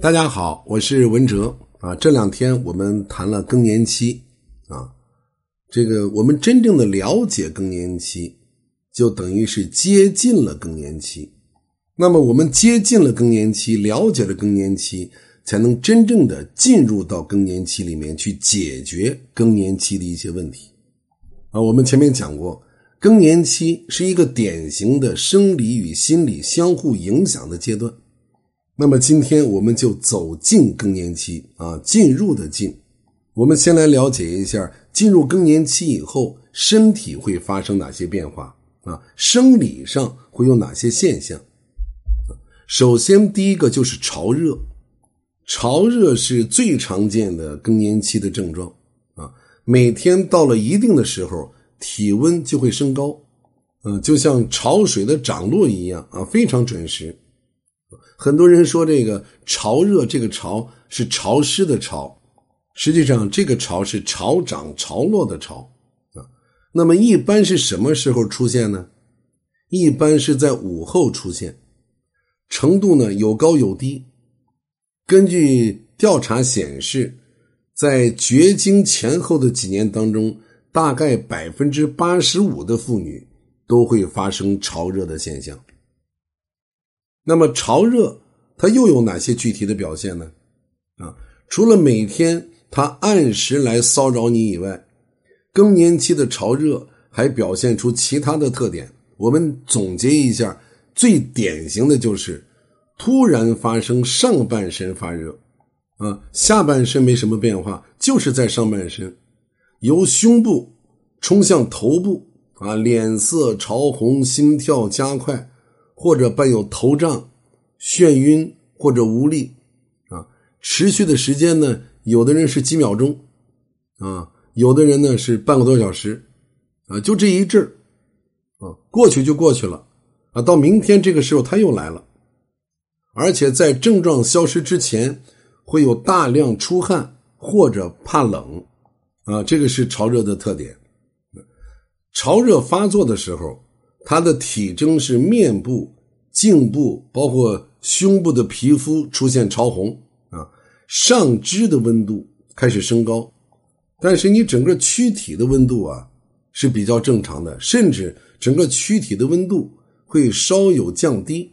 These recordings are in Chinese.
大家好，我是文哲啊。这两天我们谈了更年期啊，这个我们真正的了解更年期，就等于是接近了更年期。那么我们接近了更年期，了解了更年期，才能真正的进入到更年期里面去解决更年期的一些问题啊。我们前面讲过，更年期是一个典型的生理与心理相互影响的阶段。那么今天我们就走进更年期啊，进入的进。我们先来了解一下，进入更年期以后，身体会发生哪些变化啊？生理上会有哪些现象？首先，第一个就是潮热，潮热是最常见的更年期的症状啊。每天到了一定的时候，体温就会升高，嗯，就像潮水的涨落一样啊，非常准时。很多人说这个潮热，这个潮是潮湿的潮，实际上这个潮是潮涨潮落的潮啊。那么一般是什么时候出现呢？一般是在午后出现，程度呢有高有低。根据调查显示，在绝经前后的几年当中，大概百分之八十五的妇女都会发生潮热的现象。那么潮热它又有哪些具体的表现呢？啊，除了每天它按时来骚扰你以外，更年期的潮热还表现出其他的特点。我们总结一下，最典型的就是突然发生上半身发热，啊，下半身没什么变化，就是在上半身，由胸部冲向头部，啊，脸色潮红，心跳加快。或者伴有头胀、眩晕或者无力，啊，持续的时间呢，有的人是几秒钟，啊，有的人呢是半个多小时，啊，就这一阵，啊，过去就过去了，啊，到明天这个时候他又来了，而且在症状消失之前，会有大量出汗或者怕冷，啊，这个是潮热的特点。潮热发作的时候。他的体征是面部、颈部，包括胸部的皮肤出现潮红啊，上肢的温度开始升高，但是你整个躯体的温度啊是比较正常的，甚至整个躯体的温度会稍有降低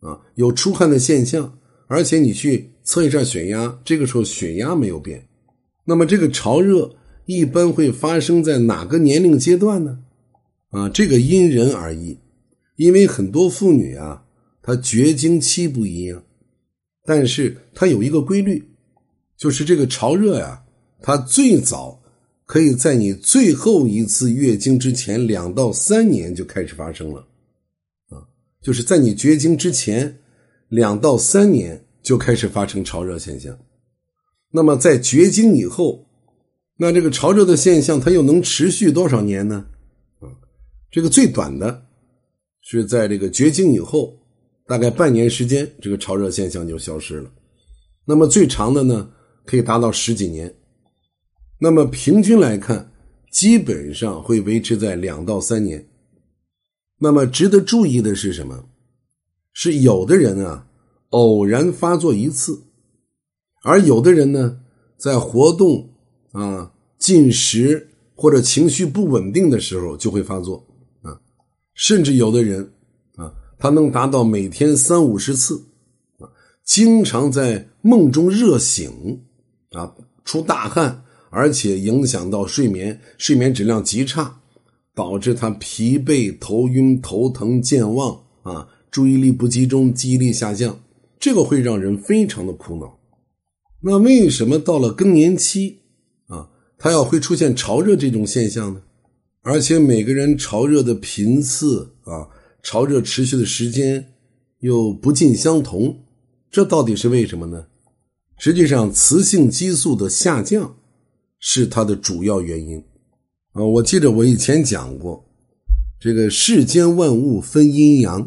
啊，有出汗的现象，而且你去测一下血压，这个时候血压没有变。那么这个潮热一般会发生在哪个年龄阶段呢？啊，这个因人而异，因为很多妇女啊，她绝经期不一样，但是它有一个规律，就是这个潮热呀，它最早可以在你最后一次月经之前两到三年就开始发生了，啊，就是在你绝经之前两到三年就开始发生潮热现象，那么在绝经以后，那这个潮热的现象它又能持续多少年呢？这个最短的，是在这个绝经以后，大概半年时间，这个潮热现象就消失了。那么最长的呢，可以达到十几年。那么平均来看，基本上会维持在两到三年。那么值得注意的是什么？是有的人啊，偶然发作一次，而有的人呢，在活动啊、进食或者情绪不稳定的时候就会发作。甚至有的人啊，他能达到每天三五十次啊，经常在梦中热醒啊，出大汗，而且影响到睡眠，睡眠质量极差，导致他疲惫、头晕、头疼、健忘啊，注意力不集中，记忆力下降，这个会让人非常的苦恼。那为什么到了更年期啊，他要会出现潮热这种现象呢？而且每个人潮热的频次啊，潮热持续的时间又不尽相同，这到底是为什么呢？实际上，雌性激素的下降是它的主要原因啊。我记得我以前讲过，这个世间万物分阴阳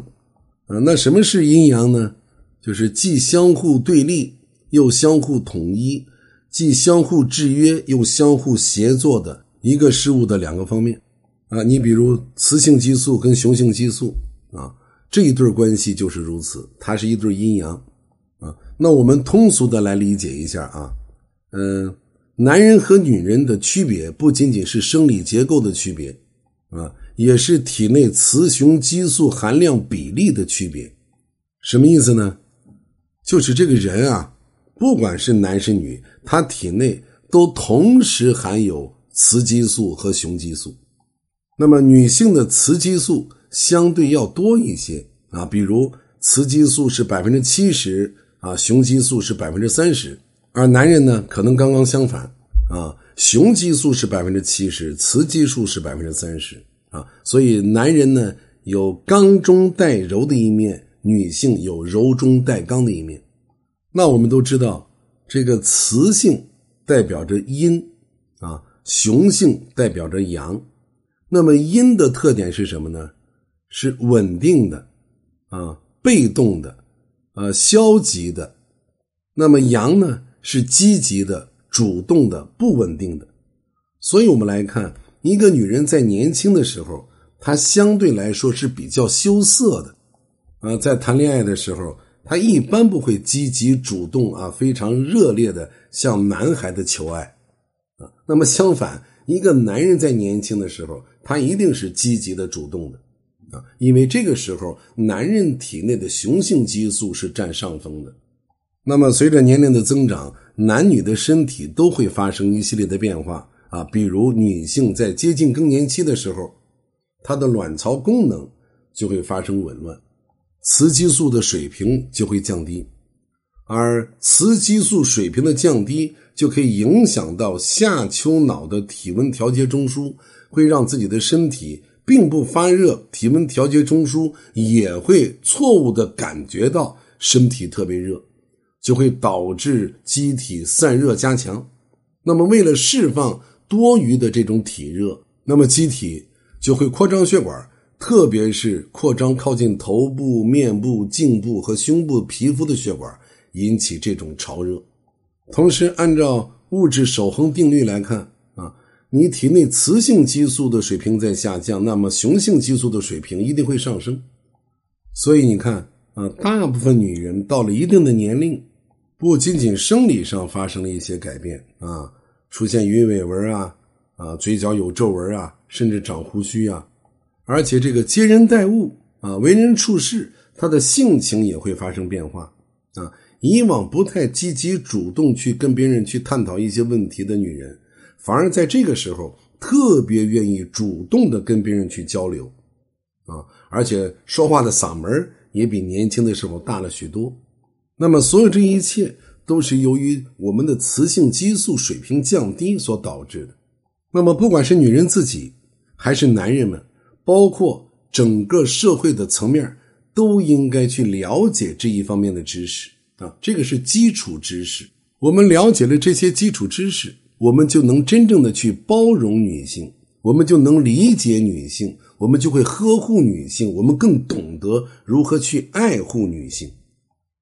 啊，那什么是阴阳呢？就是既相互对立又相互统一，既相互制约又相互协作的一个事物的两个方面。啊，你比如雌性激素跟雄性激素啊，这一对关系就是如此，它是一对阴阳。啊。那我们通俗的来理解一下啊，嗯，男人和女人的区别不仅仅是生理结构的区别啊，也是体内雌雄激素含量比例的区别。什么意思呢？就是这个人啊，不管是男是女，他体内都同时含有雌激素和雄激素。那么女性的雌激素相对要多一些啊，比如雌激素是百分之七十啊，雄激素是百分之三十，而男人呢可能刚刚相反啊，雄激素是百分之七十，雌激素是百分之三十啊，所以男人呢有刚中带柔的一面，女性有柔中带刚的一面。那我们都知道，这个雌性代表着阴啊，雄性代表着阳。那么阴的特点是什么呢？是稳定的，啊，被动的，呃，消极的。那么阳呢是积极的、主动的、不稳定的。所以，我们来看一个女人在年轻的时候，她相对来说是比较羞涩的，啊，在谈恋爱的时候，她一般不会积极主动啊，非常热烈的向男孩子求爱，啊，那么相反。一个男人在年轻的时候，他一定是积极的、主动的，啊，因为这个时候男人体内的雄性激素是占上风的。那么随着年龄的增长，男女的身体都会发生一系列的变化啊，比如女性在接近更年期的时候，她的卵巢功能就会发生紊乱，雌激素的水平就会降低，而雌激素水平的降低。就可以影响到下丘脑的体温调节中枢，会让自己的身体并不发热，体温调节中枢也会错误的感觉到身体特别热，就会导致机体散热加强。那么，为了释放多余的这种体热，那么机体就会扩张血管，特别是扩张靠近头部、面部、颈部和胸部皮肤的血管，引起这种潮热。同时，按照物质守恒定律来看啊，你体内雌性激素的水平在下降，那么雄性激素的水平一定会上升。所以你看啊，大部分女人到了一定的年龄，不仅仅生理上发生了一些改变啊，出现鱼尾纹啊，啊，嘴角有皱纹啊，甚至长胡须啊，而且这个接人待物啊，为人处事，她的性情也会发生变化啊。以往不太积极主动去跟别人去探讨一些问题的女人，反而在这个时候特别愿意主动的跟别人去交流，啊，而且说话的嗓门也比年轻的时候大了许多。那么，所有这一切都是由于我们的雌性激素水平降低所导致的。那么，不管是女人自己，还是男人们，包括整个社会的层面，都应该去了解这一方面的知识。啊，这个是基础知识。我们了解了这些基础知识，我们就能真正的去包容女性，我们就能理解女性，我们就会呵护女性，我们更懂得如何去爱护女性。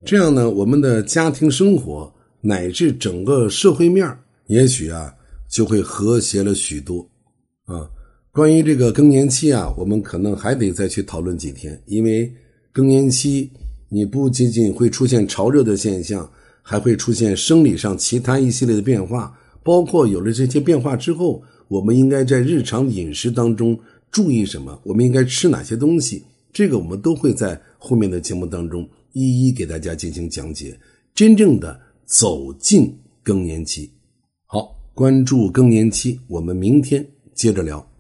这样呢，我们的家庭生活乃至整个社会面也许啊就会和谐了许多。啊，关于这个更年期啊，我们可能还得再去讨论几天，因为更年期。你不仅仅会出现潮热的现象，还会出现生理上其他一系列的变化，包括有了这些变化之后，我们应该在日常饮食当中注意什么？我们应该吃哪些东西？这个我们都会在后面的节目当中一一给大家进行讲解，真正的走进更年期。好，关注更年期，我们明天接着聊。